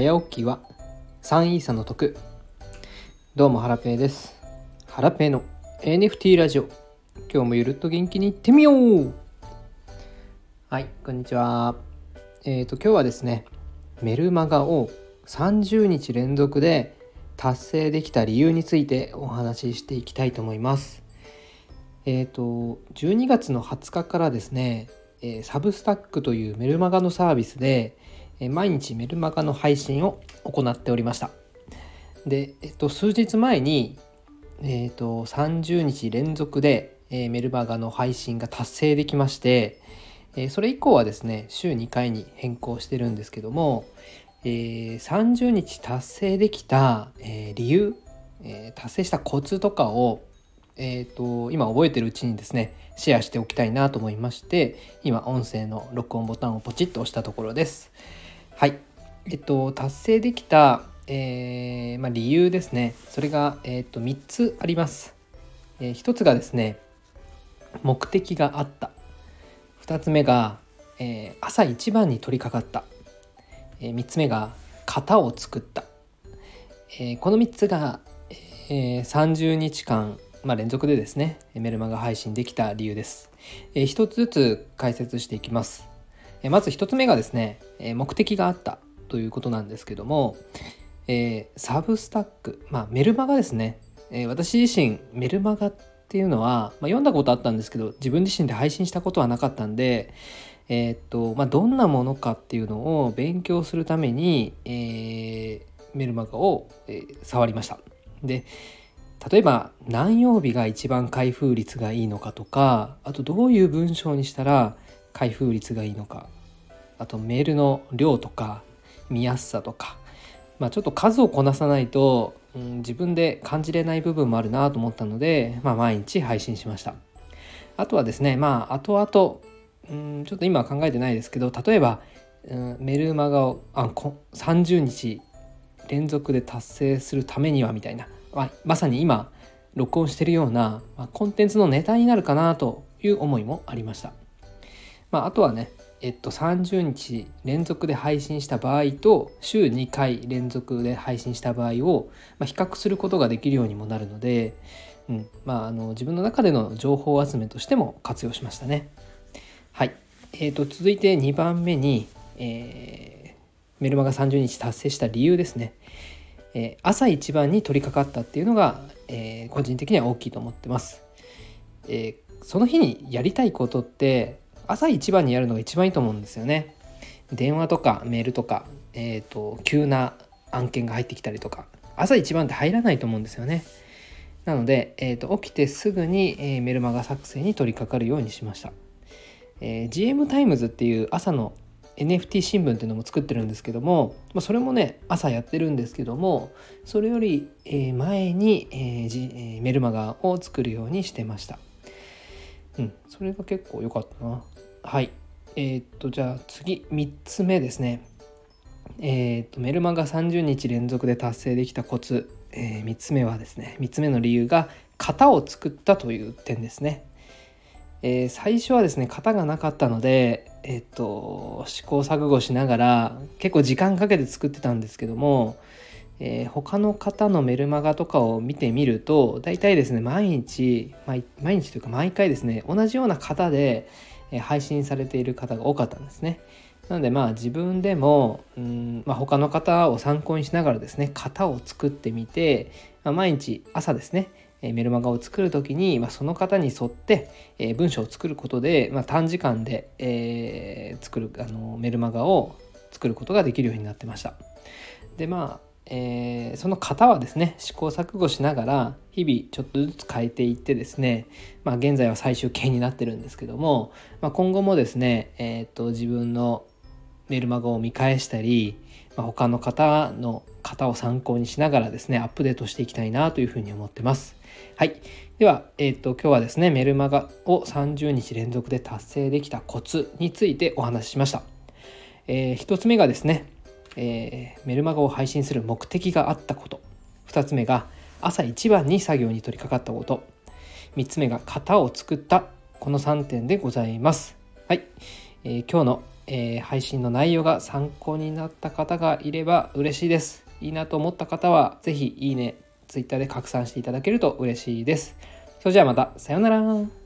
早起きは3イーサの得。どうもハラペーです。ハラペーの NFT ラジオ。今日もゆるっと元気にいってみよう。はいこんにちは。えっ、ー、と今日はですねメルマガを30日連続で達成できた理由についてお話ししていきたいと思います。えっ、ー、と12月の20日からですねえサブスタックというメルマガのサービスで、毎日メルマガの配信を行っておりました。で、えっと、数日前に、えっと、30日連続で、えメルマガの配信が達成できまして、えそれ以降はですね週2回に変更してるんですけども、えー、30日達成できた、え、理由、え、達成したコツとかをえーと、今覚えてるうちにですねシェアしておきたいなと思いまして今音声の録音ボタンをポチッと押したところです。はい。えっと達成できた、えー、まあ、理由ですね。それが、えーと、3つあります、えー、1つがですね目的があった。2つ目が、えー、朝一番に取り掛かった、え3つ目が型を作った、えこの3つが、え30日間まあ、連続でですねメルマガ配信できた理由です、えー、一つずつ解説していきます、え、まず一つ目がですね、え、目的があったということなんですけども、えサブスタック、まあ、メルマガですね、え私自身メルマガっていうのは、まあ、読んだことあったんですけど自分自身で配信したことはなかったんでえっとまあ、どんなものかっていうのを勉強するために、えメルマガを、え触りました。で例えば何曜日が一番開封率がいいのかとかあとどういう文章にしたら開封率がいいのかあとメールの量とか見やすさとか、まあ、ちょっと数をこなさないと、うん、自分で感じれない部分もあるなと思ったので、まあ、毎日配信しましたあとはですねまあ後々、うん、ちょっと今は考えてないですけど例えば、うん、メルマガをあこ30日連続で達成するためにはみたいなまあ、まさに今録音してるような、まあ、コンテンツのネタになるかなという思いもありました。まあ、あとはね、えっと、30日連続で配信した場合と週2回連続で配信した場合を、まあ、比較することができるようにもなるので、うんまあ、あの自分の中での情報集めとしても活用しましたね。はい、えーと、続いて2番目に、えー、メルマガ30日達成した理由ですね。えー、朝一番に取り掛かったっていうのが、えー、個人的には大きいと思ってます、えー、その日にやりたいことって朝一番にやるのが一番いいと思うんですよね。電話とかメールとか、えーと、急な案件が入ってきたりとか。朝一番って入らないと思うんですよね。なので、えーと、起きてすぐに、えー、メルマガ作成に取り掛かるようにしました、えー、GM タイムズっていう朝の NFT 新聞っていうのも作ってるんですけども、まあ、それもね朝やってるんですけどもそれより前に、えー、メルマガを作るようにしてました。うんそれが結構良かったな。はい。えー、っとじゃあ次3つ目ですね。えー、っとメルマガ30日連続で達成できたコツ、えー、3つ目はですね3つ目の理由が型を作ったという点ですね。えー、最初はですね型がなかったので、えっ、と試行錯誤しながら結構時間かけて作ってたんですけども、えー、他の方のメルマガとかを見てみると大体ですね毎日毎日というか毎回ですね同じような型で配信されている方が多かったんですね。なのでまあ自分でもうん、まあ、他の方を参考にしながらですね型を作ってみて、まあ、毎日朝ですねメルマガを作る時に、まあ、その方に沿って、え、文章を作ることで、まあ、短時間で、えー、作るあのメルマガを作ることができるようになってました。でまあえー、その型はですね試行錯誤しながら日々ちょっとずつ変えていってですね、まあ、現在は最終形になってるんですけども、まあ、今後もですね、えーと、自分のメルマガを見返したり、まあ、他の方の型を参考にしながらですねアップデートしていきたいなというふうに思ってます。はい。では、えっ、ー、と、今日はですね、メルマガを30日連続で達成できたコツについてお話ししました。えー、1つ目がですね、えー、メルマガを配信する目的があったこと。2つ目が、朝一番に作業に取り掛かったこと。3つ目が、型を作った。この3点でございます。はい。えー、今日のえー配信の内容が参考になった方がいれば嬉しいです。いいなと思った方は、ぜひいいね、Twitter で拡散していただけると嬉しいです。それじゃあまた、さようなら。